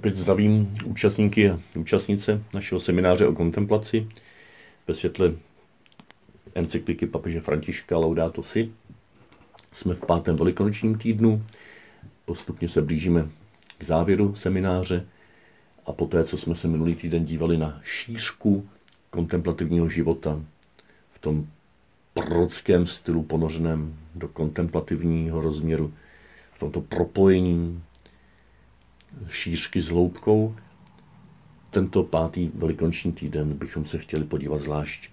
Opět zdravím účastníky a účastnice našeho semináře o kontemplaci ve světle encykliky papeže Františka Laudato Si. Jsme v pátém velikonočním týdnu, postupně se blížíme k závěru semináře a poté, co jsme se minulý týden dívali na šířku kontemplativního života v tom prorockém stylu ponořeném do kontemplativního rozměru, v tomto propojení šířky s hloubkou. Tento pátý velikonoční týden bychom se chtěli podívat zvlášť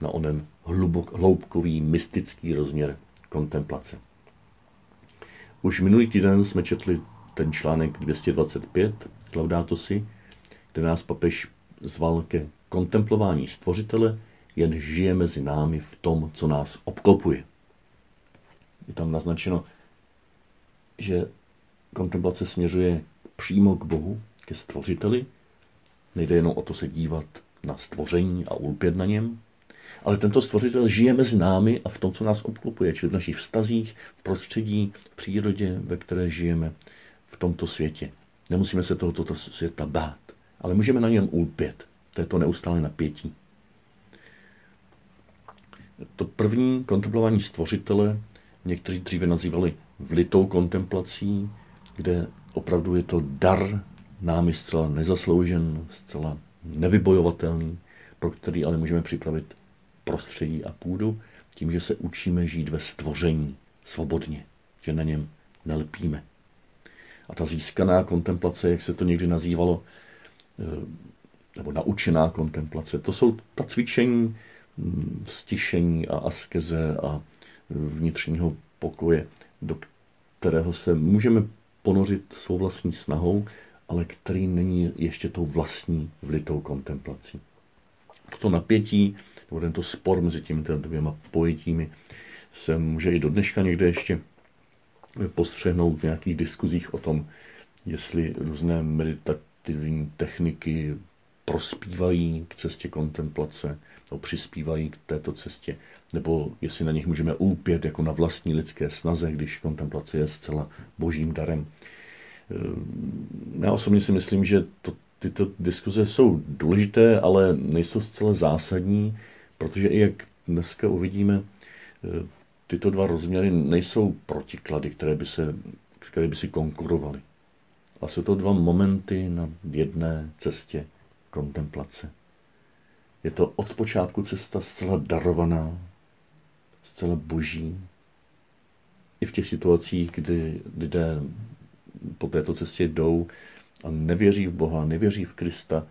na onen hlubok, hloubkový, mystický rozměr kontemplace. Už minulý týden jsme četli ten článek 225 z Laudato Si, kde nás papež zval ke kontemplování stvořitele, jen žije mezi námi v tom, co nás obklopuje. Je tam naznačeno, že kontemplace směřuje přímo k Bohu, ke stvořiteli. Nejde jenom o to se dívat na stvoření a ulpět na něm, ale tento stvořitel žije mezi námi a v tom, co nás obklopuje, čili v našich vztazích, v prostředí, v přírodě, ve které žijeme v tomto světě. Nemusíme se tohoto světa bát, ale můžeme na něm ulpět. To je to neustále napětí. To první kontemplování stvořitele někteří dříve nazývali vlitou kontemplací, kde opravdu je to dar námi zcela nezasloužen, zcela nevybojovatelný, pro který ale můžeme připravit prostředí a půdu tím, že se učíme žít ve stvoření svobodně, že na něm nelpíme. A ta získaná kontemplace, jak se to někdy nazývalo, eh, nebo naučená kontemplace, to jsou ta cvičení stišení a askeze a vnitřního pokoje, do kterého se můžeme ponořit svou vlastní snahou, ale který není ještě tou vlastní vlitou kontemplací. To napětí, nebo tento spor mezi těmi dvěma pojetími se může i do dneška někde ještě postřehnout v nějakých diskuzích o tom, jestli různé meditativní techniky prospívají k cestě kontemplace, nebo přispívají k této cestě, nebo jestli na nich můžeme úpět jako na vlastní lidské snaze, když kontemplace je zcela božím darem. Já osobně si myslím, že to, tyto diskuze jsou důležité, ale nejsou zcela zásadní, protože i jak dneska uvidíme, tyto dva rozměry nejsou protiklady, které by, se, které by si konkurovaly. A jsou to dva momenty na jedné cestě kontemplace. Je to od počátku cesta zcela darovaná, zcela boží. I v těch situacích, kdy lidé po této cestě jdou a nevěří v Boha, nevěří v Krista,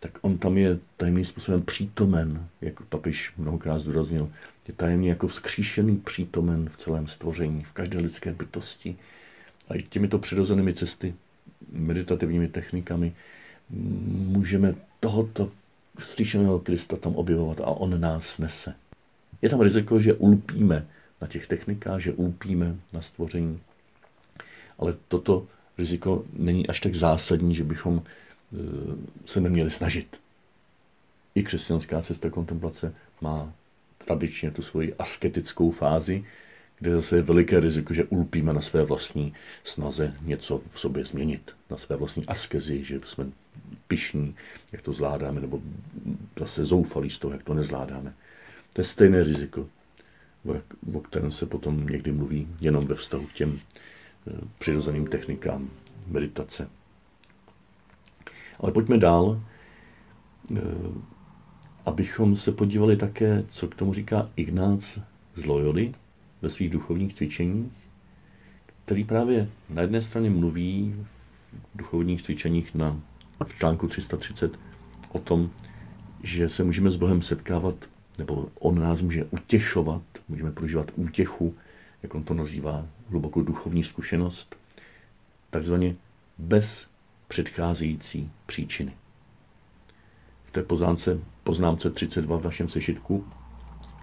tak on tam je tajemným způsobem přítomen, jak papiš mnohokrát zdůraznil. Je tajemný jako vzkříšený přítomen v celém stvoření, v každé lidské bytosti. A i těmito přirozenými cesty, meditativními technikami, můžeme tohoto vzkříšeného Krista tam objevovat a on nás nese. Je tam riziko, že ulpíme na těch technikách, že ulpíme na stvoření, ale toto riziko není až tak zásadní, že bychom eh, se neměli snažit. I křesťanská cesta kontemplace má tradičně tu svoji asketickou fázi, kde zase je veliké riziko, že ulpíme na své vlastní snaze něco v sobě změnit, na své vlastní askezi, že jsme pišní, jak to zvládáme, nebo zase zoufalí z toho, jak to nezvládáme. To je stejné riziko, o kterém se potom někdy mluví jenom ve vztahu k těm eh, přirozeným technikám meditace. Ale pojďme dál, eh, abychom se podívali také, co k tomu říká Ignác z Loyoli ve svých duchovních cvičeních, který právě na jedné straně mluví v duchovních cvičeních na, v článku 330 o tom, že se můžeme s Bohem setkávat, nebo On nás může utěšovat, můžeme prožívat útěchu, jak on to nazývá, hlubokou duchovní zkušenost, takzvaně bez předcházející příčiny. V té poznámce, poznámce 32 v našem sešitku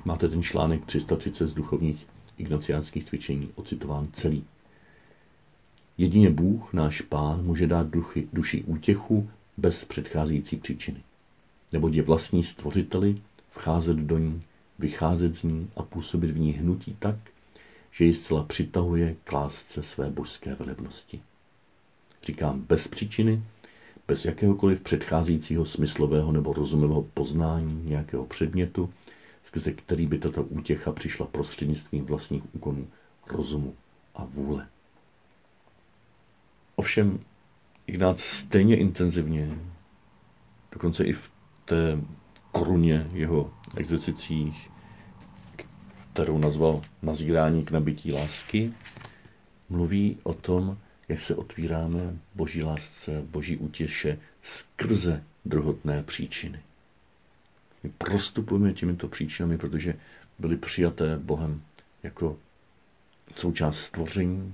máte ten článek 330 z duchovních ignaciánských cvičení ocitován celý. Jedině Bůh, náš pán, může dát duchy, duši útěchu bez předcházející příčiny. Nebo je vlastní stvořiteli vcházet do ní, vycházet z ní a působit v ní hnutí tak, že ji zcela přitahuje k lásce své božské velebnosti. Říkám bez příčiny, bez jakéhokoliv předcházejícího smyslového nebo rozumového poznání nějakého předmětu, skrze který by tato útěcha přišla prostřednictvím vlastních úkonů rozumu a vůle. Ovšem, Ignác stejně intenzivně, dokonce i v té koruně jeho exercicích, kterou nazval Nazírání k nabití lásky, mluví o tom, jak se otvíráme boží lásce, boží útěše skrze druhotné příčiny. My prostupujeme těmito příčinami, protože byly přijaté Bohem jako součást stvoření.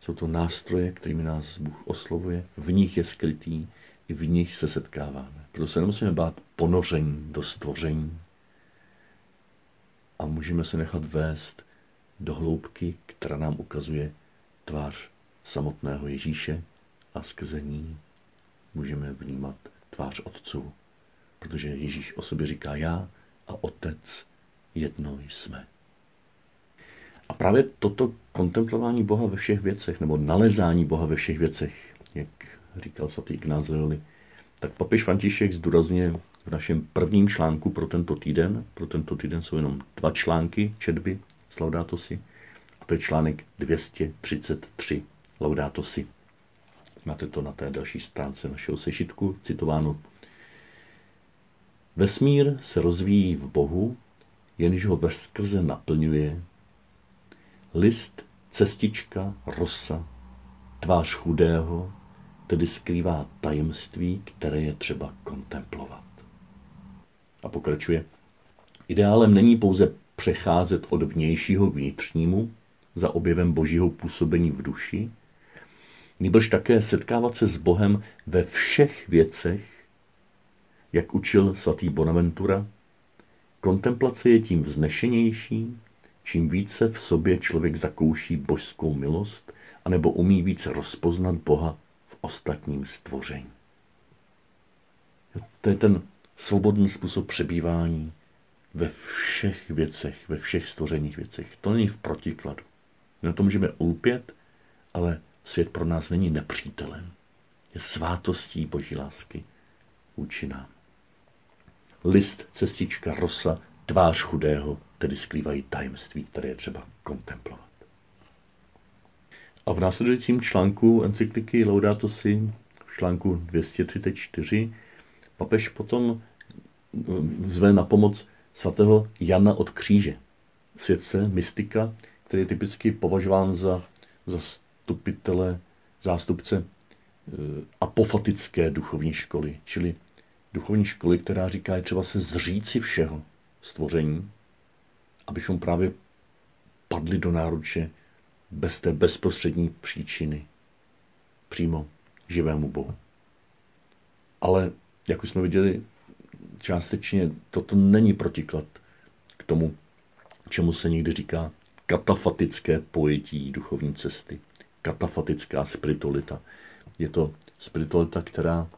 Jsou to nástroje, kterými nás Bůh oslovuje. V nich je skrytý, i v nich se setkáváme. Proto se nemusíme bát ponoření do stvoření a můžeme se nechat vést do hloubky, která nám ukazuje tvář samotného Ježíše a skrze ní můžeme vnímat tvář Otcovu. Protože Ježíš o sobě říká já a Otec jedno jsme. A právě toto kontemplování Boha ve všech věcech, nebo nalezání Boha ve všech věcech, jak říkal svatý Ignázeli, tak papež František zdůrazně v našem prvním článku pro tento týden, pro tento týden jsou jenom dva články četby z Laudatosi, a to je článek 233 Laudatosi. Máte to na té další stránce našeho sešitku, citováno. Vesmír se rozvíjí v Bohu, jenž ho veskrze naplňuje. List, cestička, rosa, tvář chudého, tedy skrývá tajemství, které je třeba kontemplovat. A pokračuje. Ideálem není pouze přecházet od vnějšího k vnitřnímu za objevem božího působení v duši, nebož také setkávat se s Bohem ve všech věcech, jak učil svatý Bonaventura, kontemplace je tím vznešenější, čím více v sobě člověk zakouší božskou milost, anebo umí více rozpoznat Boha v ostatním stvoření. To je ten svobodný způsob přebývání ve všech věcech, ve všech stvořených věcech. To není v protikladu. My na to můžeme ulpět, ale svět pro nás není nepřítelem. Je svátostí Boží lásky vůči nám. List, cestička, rosa, tvář chudého, tedy skrývají tajemství, které je třeba kontemplovat. A v následujícím článku encykliky Laudato Si, v článku 234, papež potom zve na pomoc svatého Jana od kříže, světce, mystika, který je typicky považován za zastupitele, zástupce e, apofatické duchovní školy, čili duchovní školy, která říká, je třeba se zříci všeho stvoření, abychom právě padli do náruče bez té bezprostřední příčiny přímo živému Bohu. Ale, jak už jsme viděli, částečně toto není protiklad k tomu, čemu se někdy říká katafatické pojetí duchovní cesty. Katafatická spiritualita. Je to spiritualita, která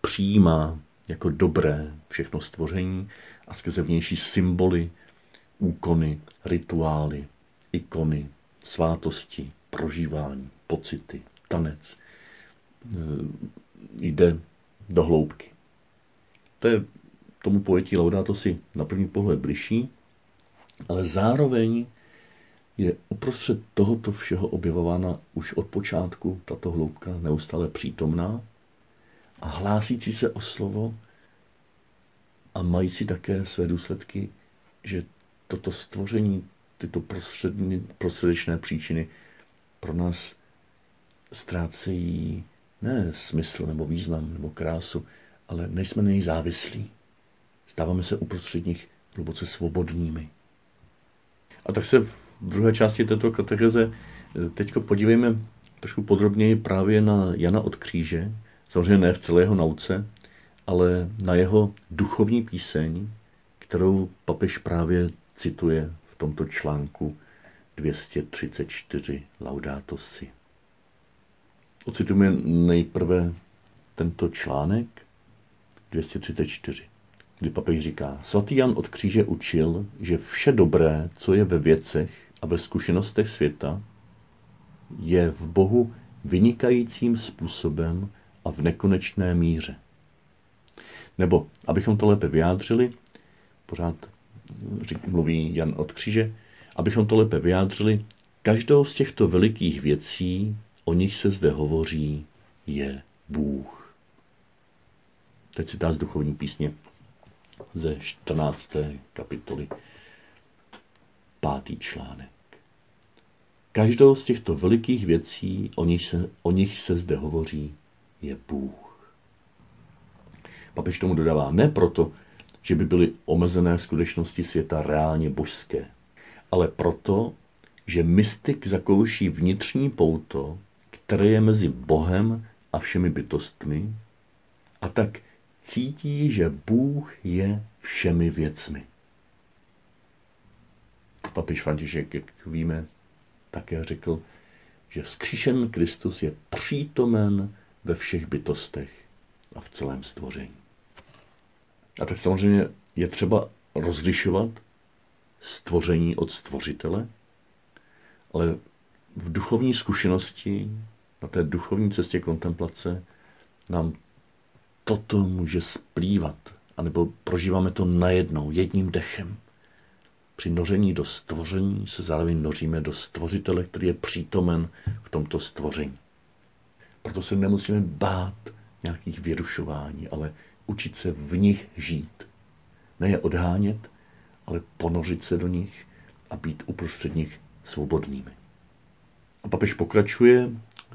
přijímá jako dobré všechno stvoření a skrze vnější symboly, úkony, rituály, ikony, svátosti, prožívání, pocity, tanec e, jde do hloubky. To je tomu pojetí Laudato si na první pohled bližší, ale zároveň je uprostřed tohoto všeho objevována už od počátku tato hloubka neustále přítomná a hlásící se o slovo a mající také své důsledky, že toto stvoření, tyto prostředečné příčiny pro nás ztrácejí ne smysl nebo význam nebo krásu, ale nejsme na závislí. Stáváme se uprostřed nich hluboce svobodnými. A tak se v druhé části této katecheze eh, teď podívejme trošku podrobněji právě na Jana od kříže, samozřejmě ne v celé jeho nauce, ale na jeho duchovní píseň, kterou papež právě cituje v tomto článku 234 Laudato Si. Ocitujeme nejprve tento článek 234 kdy papež říká, svatý Jan od kříže učil, že vše dobré, co je ve věcech a ve zkušenostech světa, je v Bohu vynikajícím způsobem a v nekonečné míře. Nebo, abychom to lépe vyjádřili, pořád mluví Jan od kříže, abychom to lépe vyjádřili, každou z těchto velikých věcí, o nich se zde hovoří, je Bůh. Teď si z duchovní písně ze 14. kapitoly, pátý článek. Každou z těchto velikých věcí, o nich se, o nich se zde hovoří, je Bůh. Papež tomu dodává ne proto, že by byly omezené skutečnosti světa reálně božské, ale proto, že mystik zakouší vnitřní pouto, které je mezi Bohem a všemi bytostmi, a tak cítí, že Bůh je všemi věcmi. Papiš František, jak víme, také řekl, že vzkříšen Kristus je přítomen ve všech bytostech a v celém stvoření. A tak samozřejmě je třeba rozlišovat stvoření od stvořitele, ale v duchovní zkušenosti, na té duchovní cestě kontemplace, nám toto může splývat, anebo prožíváme to najednou, jedním dechem. Při noření do stvoření se zároveň noříme do stvořitele, který je přítomen v tomto stvoření. Proto se nemusíme bát nějakých vyrušování, ale učit se v nich žít. Ne je odhánět, ale ponořit se do nich a být uprostřed nich svobodnými. A papež pokračuje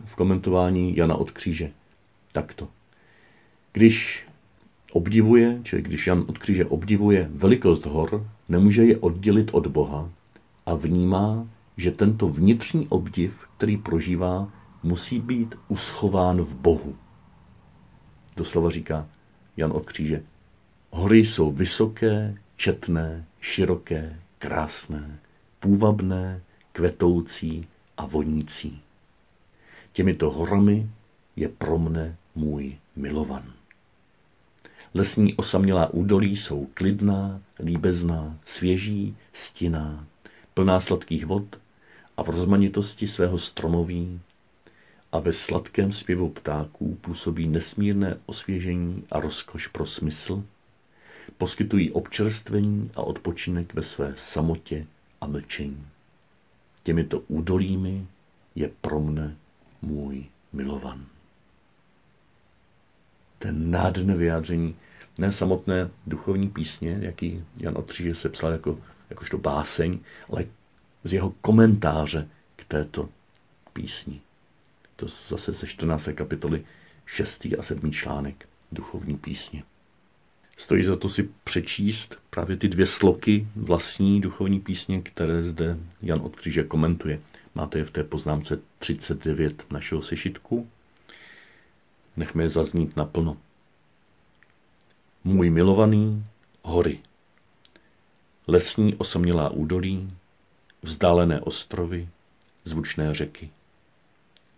v komentování Jana od kříže takto. Když obdivuje, čili když Jan od kříže obdivuje velikost hor, nemůže je oddělit od Boha a vnímá, že tento vnitřní obdiv, který prožívá, musí být uschován v Bohu. Doslova říká Jan od kříže. Hory jsou vysoké, četné, široké, krásné, půvabné, kvetoucí a vonící. Těmito horami je pro mne můj milovan. Lesní osamělá údolí jsou klidná, líbezná, svěží, stinná, plná sladkých vod a v rozmanitosti svého stromoví a ve sladkém zpěvu ptáků působí nesmírné osvěžení a rozkoš pro smysl, poskytují občerstvení a odpočinek ve své samotě a mlčení. Těmito údolími je pro mne můj milovan. Ten nádherné vyjádření ne samotné duchovní písně, jaký Jan Otříže se psal jako, jakožto báseň, ale z jeho komentáře k této písni. To zase ze 14. kapitoly 6. a 7. článek duchovní písně. Stojí za to si přečíst právě ty dvě sloky vlastní duchovní písně, které zde Jan od Kříže komentuje. Máte je v té poznámce 39 našeho sešitku. Nechme je zaznít naplno. Můj milovaný, hory. Lesní osamělá údolí, vzdálené ostrovy, zvučné řeky.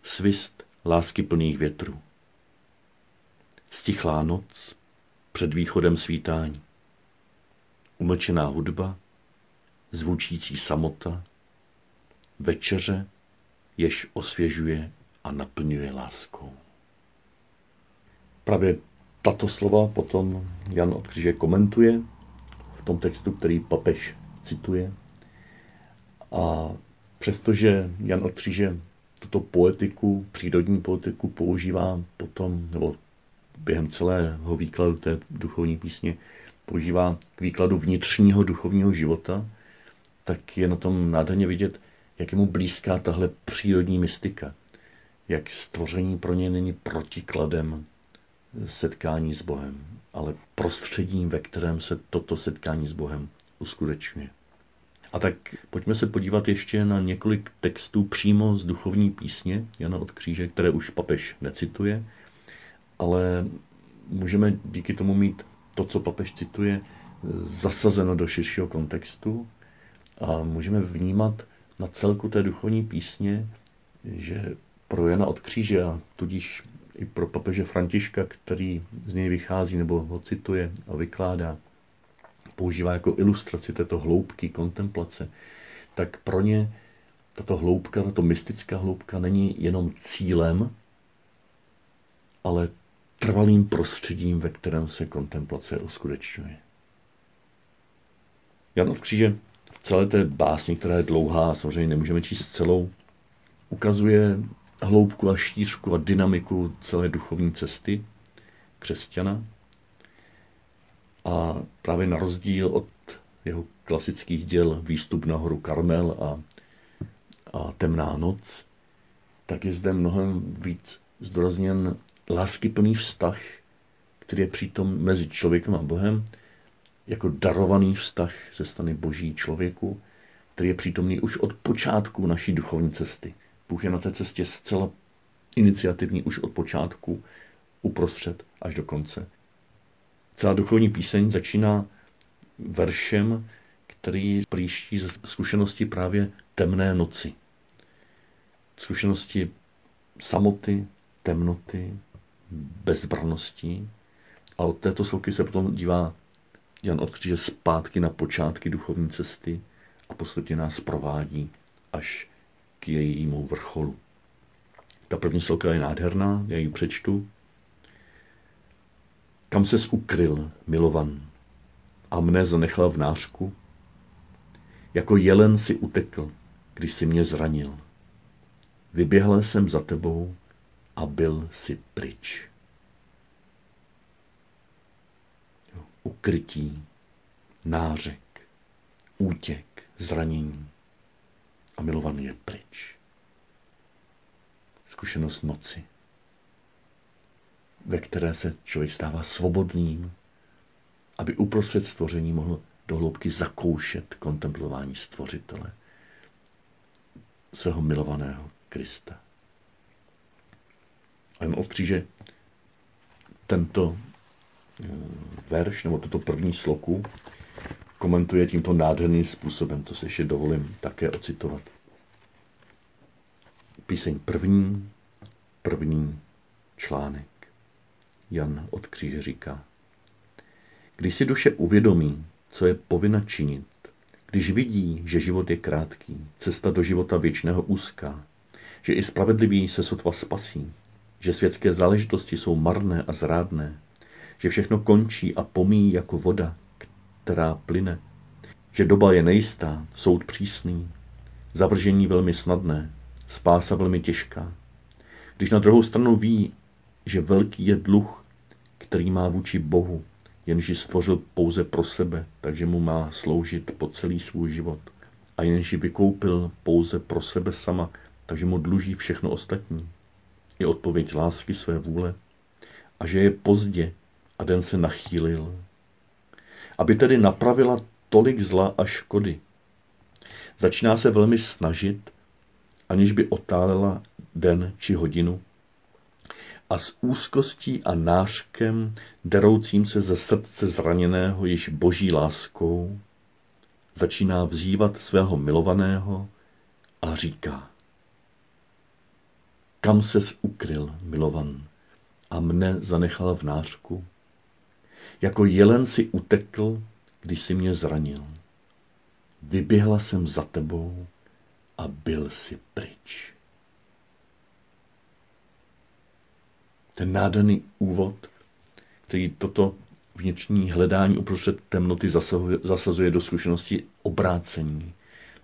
Svist lásky plných větrů. Stichlá noc před východem svítání. Umlčená hudba, zvučící samota, večeře, jež osvěžuje a naplňuje láskou. Právě tato slova potom Jan od Kříže komentuje v tom textu, který papež cituje. A přestože Jan od Kříže tuto poetiku, přírodní poetiku používá potom, nebo během celého výkladu té duchovní písně používá k výkladu vnitřního duchovního života, tak je na tom nádherně vidět, jak je mu blízká tahle přírodní mystika. Jak stvoření pro ně není protikladem setkání s Bohem, ale prostředím, ve kterém se toto setkání s Bohem uskutečňuje. A tak pojďme se podívat ještě na několik textů přímo z duchovní písně Jana od Kříže, které už papež necituje, ale můžeme díky tomu mít to, co papež cituje, zasazeno do širšího kontextu. A můžeme vnímat na celku té duchovní písně, že pro Jana od kříže a tudíž i pro papeže Františka, který z něj vychází nebo ho cituje a vykládá, používá jako ilustraci této hloubky kontemplace, tak pro ně tato hloubka, tato mystická hloubka není jenom cílem, ale trvalým prostředím, ve kterém se kontemplace uskutečňuje. Jan od Kříže v celé té básni, která je dlouhá, samozřejmě nemůžeme číst celou, ukazuje hloubku a šířku a dynamiku celé duchovní cesty křesťana. A právě na rozdíl od jeho klasických děl Výstup na horu Karmel a, a Temná noc, tak je zde mnohem víc zdůrazněn láskyplný vztah, který je přítom mezi člověkem a Bohem, jako darovaný vztah ze strany Boží člověku, který je přítomný už od počátku naší duchovní cesty. Bůh je na té cestě zcela iniciativní už od počátku, uprostřed až do konce. Celá duchovní píseň začíná veršem, který příští ze zkušenosti právě temné noci. Zkušenosti samoty, temnoty, bezbranosti. A od této sloky se potom dívá Jan od kříže zpátky na počátky duchovní cesty a postupně nás provádí až k jejímu vrcholu. Ta první sloka je nádherná, já ji přečtu. Kam ses ukryl, milovan, a mne zanechal v nářku? Jako jelen si utekl, když si mě zranil. Vyběhl jsem za tebou a byl si pryč. Ukrytí, nářek, útěk, zranění a milovaný je pryč. Zkušenost noci, ve které se člověk stává svobodným, aby uprostřed stvoření mohl do hloubky zakoušet kontemplování stvořitele, svého milovaného Krista. A jen od kříže tento eh, verš, nebo tuto první sloku, komentuje tímto nádherným způsobem. To se ještě dovolím také ocitovat. Píseň první, první článek. Jan od kříže říká. Když si duše uvědomí, co je povinna činit, když vidí, že život je krátký, cesta do života věčného úzká, že i spravedlivý se sotva spasí, že světské záležitosti jsou marné a zrádné, že všechno končí a pomíjí jako voda, která plyne, že doba je nejistá, soud přísný, zavržení velmi snadné, spása velmi těžká. Když na druhou stranu ví, že velký je dluh, který má vůči Bohu, jenž ji stvořil pouze pro sebe, takže mu má sloužit po celý svůj život. A jenž ji vykoupil pouze pro sebe sama, takže mu dluží všechno ostatní. Je odpověď lásky své vůle. A že je pozdě a den se nachýlil. Aby tedy napravila tolik zla a škody. Začíná se velmi snažit, aniž by otálela den či hodinu, a s úzkostí a nářkem, deroucím se ze srdce zraněného již boží láskou, začíná vzývat svého milovaného a říká Kam ses ukryl, milovan, a mne zanechal v nářku? Jako jelen si utekl, když si mě zranil. Vyběhla jsem za tebou a byl si pryč. Ten nádherný úvod, který toto vnitřní hledání uprostřed temnoty zasazuje do zkušenosti obrácení,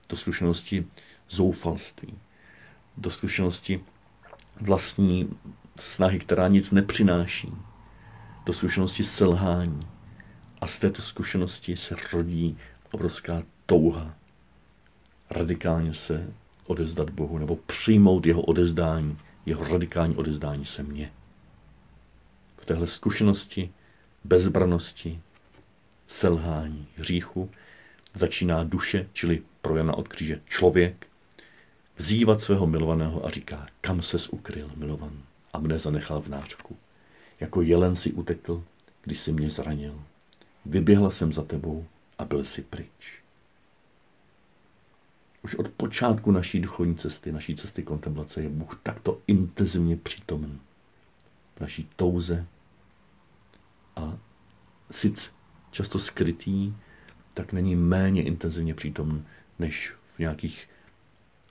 do zkušenosti zoufalství, do zkušenosti vlastní snahy, která nic nepřináší, do zkušenosti selhání. A z této zkušenosti se rodí obrovská touha radikálně se odezdat Bohu nebo přijmout jeho odezdání, jeho radikální odezdání se mně v téhle zkušenosti bezbranosti, selhání, hříchu, začíná duše, čili pro Jana od kříže člověk, vzývat svého milovaného a říká, kam ses ukryl, milovan, a mne zanechal v nářku. Jako jelen si utekl, když si mě zranil. Vyběhla jsem za tebou a byl si pryč. Už od počátku naší duchovní cesty, naší cesty kontemplace je Bůh takto intenzivně přítomen v naší touze a sice často skrytý, tak není méně intenzivně přítomný než v nějakých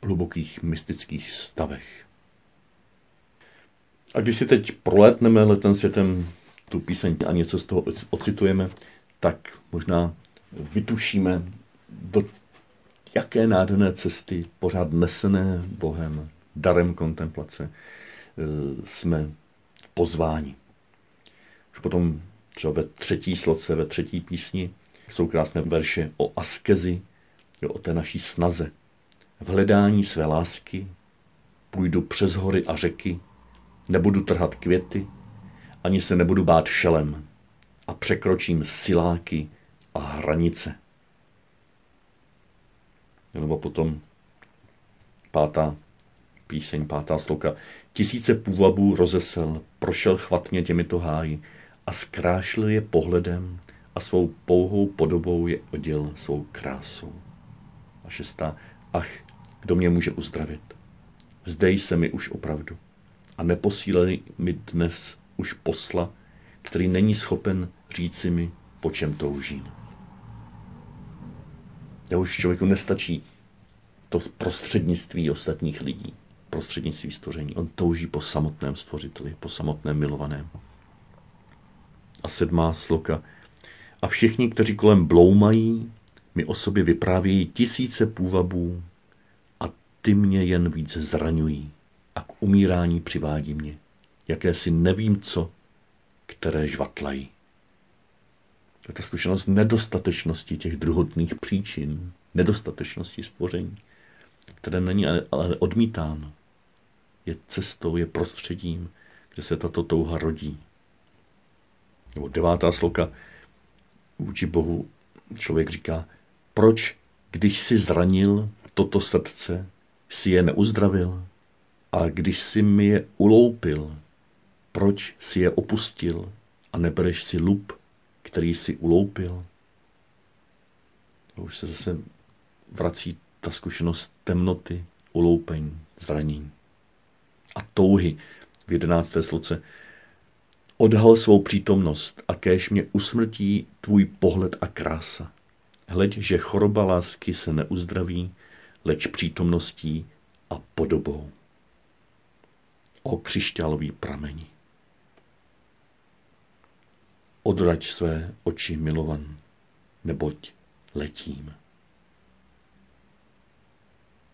hlubokých mystických stavech. A když si teď prolétneme letem světem tu píseň a něco z toho ocitujeme, tak možná vytušíme, do jaké nádherné cesty pořád nesené Bohem, darem kontemplace, eh, jsme pozváni. Už potom třeba ve třetí sloce, ve třetí písni jsou krásné verše o askezi, o té naší snaze. V hledání své lásky půjdu přes hory a řeky, nebudu trhat květy, ani se nebudu bát šelem a překročím siláky a hranice. Nebo potom pátá píseň, pátá sloka. Tisíce půvabů rozesel, prošel chvatně těmito háji a zkrášlil je pohledem a svou pouhou podobou je oděl svou krásou. A šestá. Ach, kdo mě může uzdravit? Zdej se mi už opravdu. A neposílej mi dnes už posla, který není schopen říci mi, po čem toužím. Já už člověku nestačí to prostřednictví ostatních lidí, prostřednictví stvoření. On touží po samotném stvořiteli, po samotném milovaném. A sedmá sloka. A všichni, kteří kolem bloumají, mi o sobě vyprávějí tisíce půvabů a ty mě jen více zraňují a k umírání přivádí mě. Jakési nevím co, které žvatlají. To je ta zkušenost nedostatečnosti těch druhotných příčin, nedostatečnosti stvoření, které není ale odmítáno. Je cestou, je prostředím, kde se tato touha rodí. Nebo devátá sloka vůči Bohu člověk říká, proč, když si zranil toto srdce, si je neuzdravil? A když si mi je uloupil, proč si je opustil a nebereš si lup, který si uloupil? už se zase vrací ta zkušenost temnoty, uloupení, zranění a touhy v jedenácté sloce. Odhal svou přítomnost a kéž mě usmrtí tvůj pohled a krása. Hleď, že choroba lásky se neuzdraví, leč přítomností a podobou. O křišťálový pramení. Odrať své oči milovan, neboť letím.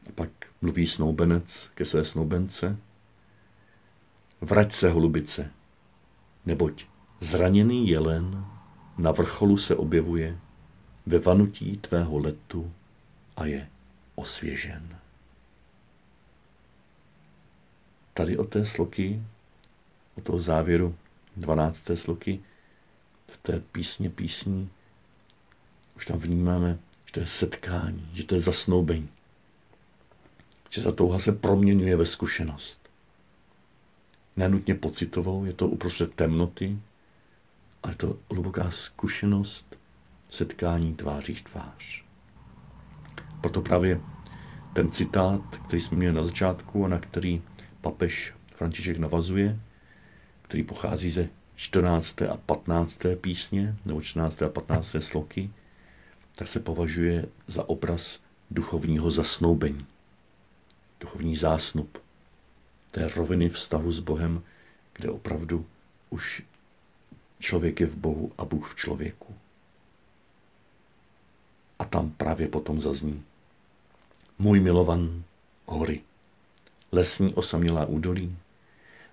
A pak mluví snoubenec ke své snoubence. Vrať se, holubice, neboť zraněný jelen na vrcholu se objevuje ve vanutí tvého letu a je osvěžen. Tady o té sloky, o toho závěru 12. sloky, v té písně písní, už tam vnímáme, že to je setkání, že to je zasnoubení. Že ta touha se proměňuje ve zkušenost. Nenutně pocitovou, je to uprostřed temnoty, ale to hluboká zkušenost setkání tváří v tvář. Proto právě ten citát, který jsme měli na začátku a na který papež František navazuje, který pochází ze 14. a 15. písně, nebo 14. a 15. sloky, tak se považuje za obraz duchovního zasnoubení, duchovní zásnub, té roviny vztahu s Bohem, kde opravdu už člověk je v Bohu a Bůh v člověku. A tam právě potom zazní Můj milovan hory, lesní osamělá údolí,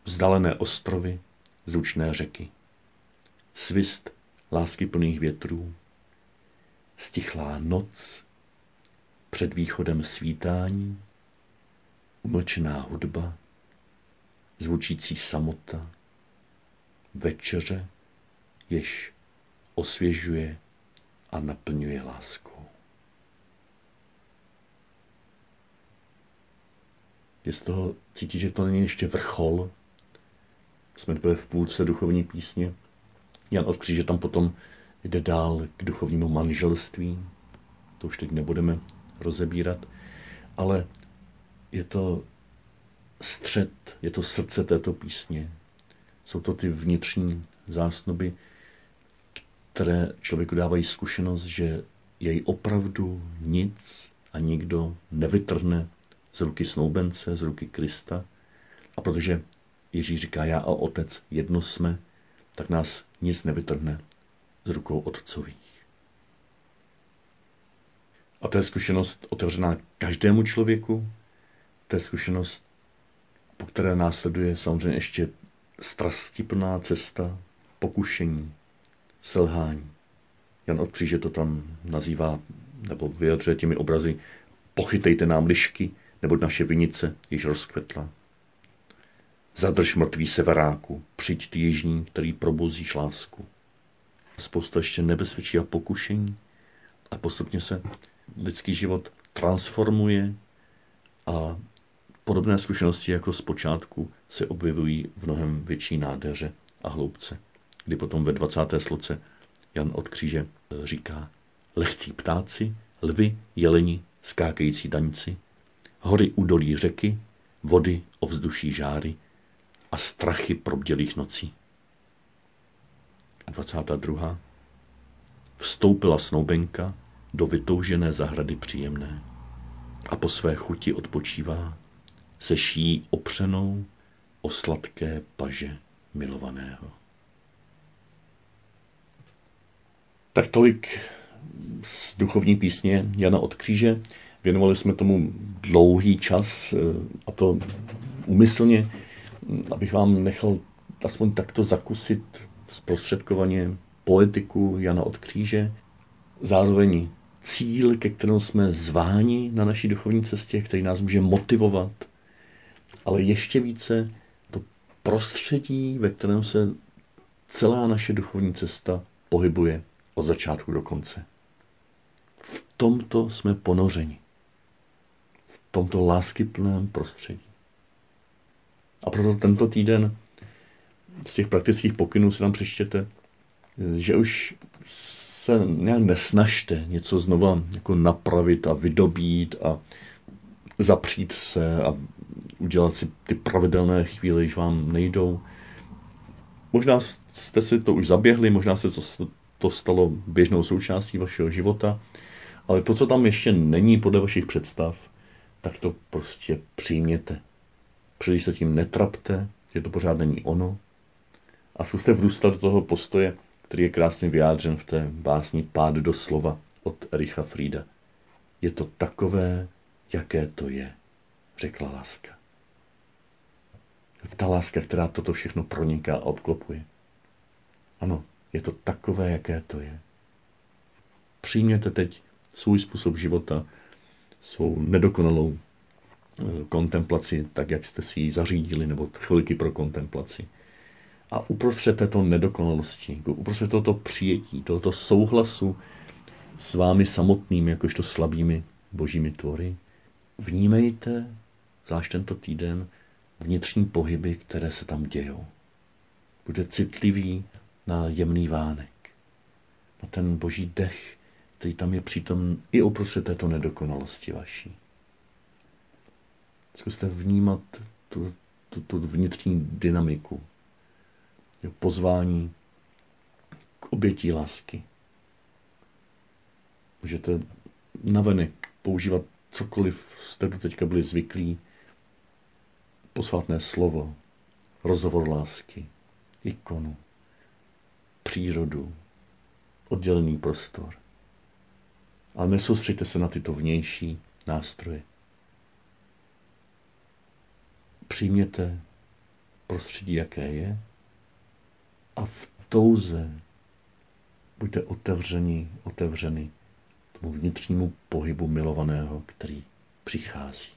vzdálené ostrovy, zvučné řeky, svist lásky plných větrů, stichlá noc před východem svítání, umlčená hudba, zvučící samota, večeře, jež osvěžuje a naplňuje láskou. Je z toho cítit, že to není ještě vrchol. Jsme byli v půlce duchovní písně. Jan od kříže tam potom jde dál k duchovnímu manželství. To už teď nebudeme rozebírat. Ale je to střed, je to srdce této písně. Jsou to ty vnitřní zásnuby, které člověku dávají zkušenost, že jej opravdu nic a nikdo nevytrhne z ruky snoubence, z ruky Krista. A protože Ježíš říká, já a otec jedno jsme, tak nás nic nevytrhne z rukou otcových. A to je zkušenost otevřená každému člověku, to je zkušenost, po které následuje samozřejmě ještě strastiplná cesta, pokušení, selhání. Jan od Kříže to tam nazývá, nebo vyjadřuje těmi obrazy, pochytejte nám lišky, nebo naše vinice již rozkvetla. Zadrž mrtvý severáku, přijď ty jižní, který probuzíš lásku. Spousta ještě nebezpečí a pokušení a postupně se lidský život transformuje a podobné zkušenosti jako z počátku se objevují v mnohem větší nádheře a hloubce, kdy potom ve 20. sloce Jan od kříže říká lehcí ptáci, lvy, jeleni, skákající daňci, hory údolí řeky, vody ovzduší žáry a strachy probdělých nocí. 22. Vstoupila snoubenka do vytoužené zahrady příjemné a po své chuti odpočívá se ší opřenou o sladké paže milovaného. Tak tolik z duchovní písně Jana od kříže. Věnovali jsme tomu dlouhý čas a to úmyslně, abych vám nechal aspoň takto zakusit zprostředkovaně poetiku Jana od kříže, zároveň cíl, ke kterému jsme zváni na naší duchovní cestě, který nás může motivovat, ale ještě více to prostředí, ve kterém se celá naše duchovní cesta pohybuje od začátku do konce. V tomto jsme ponořeni. V tomto láskyplném prostředí. A proto tento týden z těch praktických pokynů si tam přečtěte, že už se nějak nesnažte něco znova jako napravit a vydobít a zapřít se a udělat si ty pravidelné chvíle, když vám nejdou. Možná jste si to už zaběhli, možná se to, stalo běžnou součástí vašeho života, ale to, co tam ještě není podle vašich představ, tak to prostě přijměte. Příliš se tím netrapte, že to pořád není ono. A zkuste vrůstat do toho postoje, který je krásně vyjádřen v té básni Pád do slova od Ericha Frieda. Je to takové, jaké to je, řekla láska. Ta láska, která toto všechno proniká a obklopuje. Ano, je to takové, jaké to je. Přijměte teď svůj způsob života, svou nedokonalou eh, kontemplaci, tak jak jste si ji zařídili, nebo chvilky pro kontemplaci. A uprostřed této nedokonalosti, uprostřed tohoto přijetí, tohoto souhlasu s vámi samotnými, jakožto slabými božími tvory, vnímejte, zvlášť tento týden, vnitřní pohyby, které se tam dějou. Bude citlivý na jemný vánek, na ten boží dech, který tam je přítom i uprostřed této nedokonalosti vaší. Zkuste vnímat tu, tu, tu vnitřní dynamiku, pozvání k obětí lásky. Můžete navenek používat cokoliv jste do teďka byli zvyklí, posvátné slovo, rozhovor lásky, ikonu, přírodu, oddělený prostor. Ale nesoustřeďte se na tyto vnější nástroje. Přijměte prostředí, jaké je, a v touze buďte otevření, otevřeni tomu vnitřnímu pohybu milovaného, který přichází.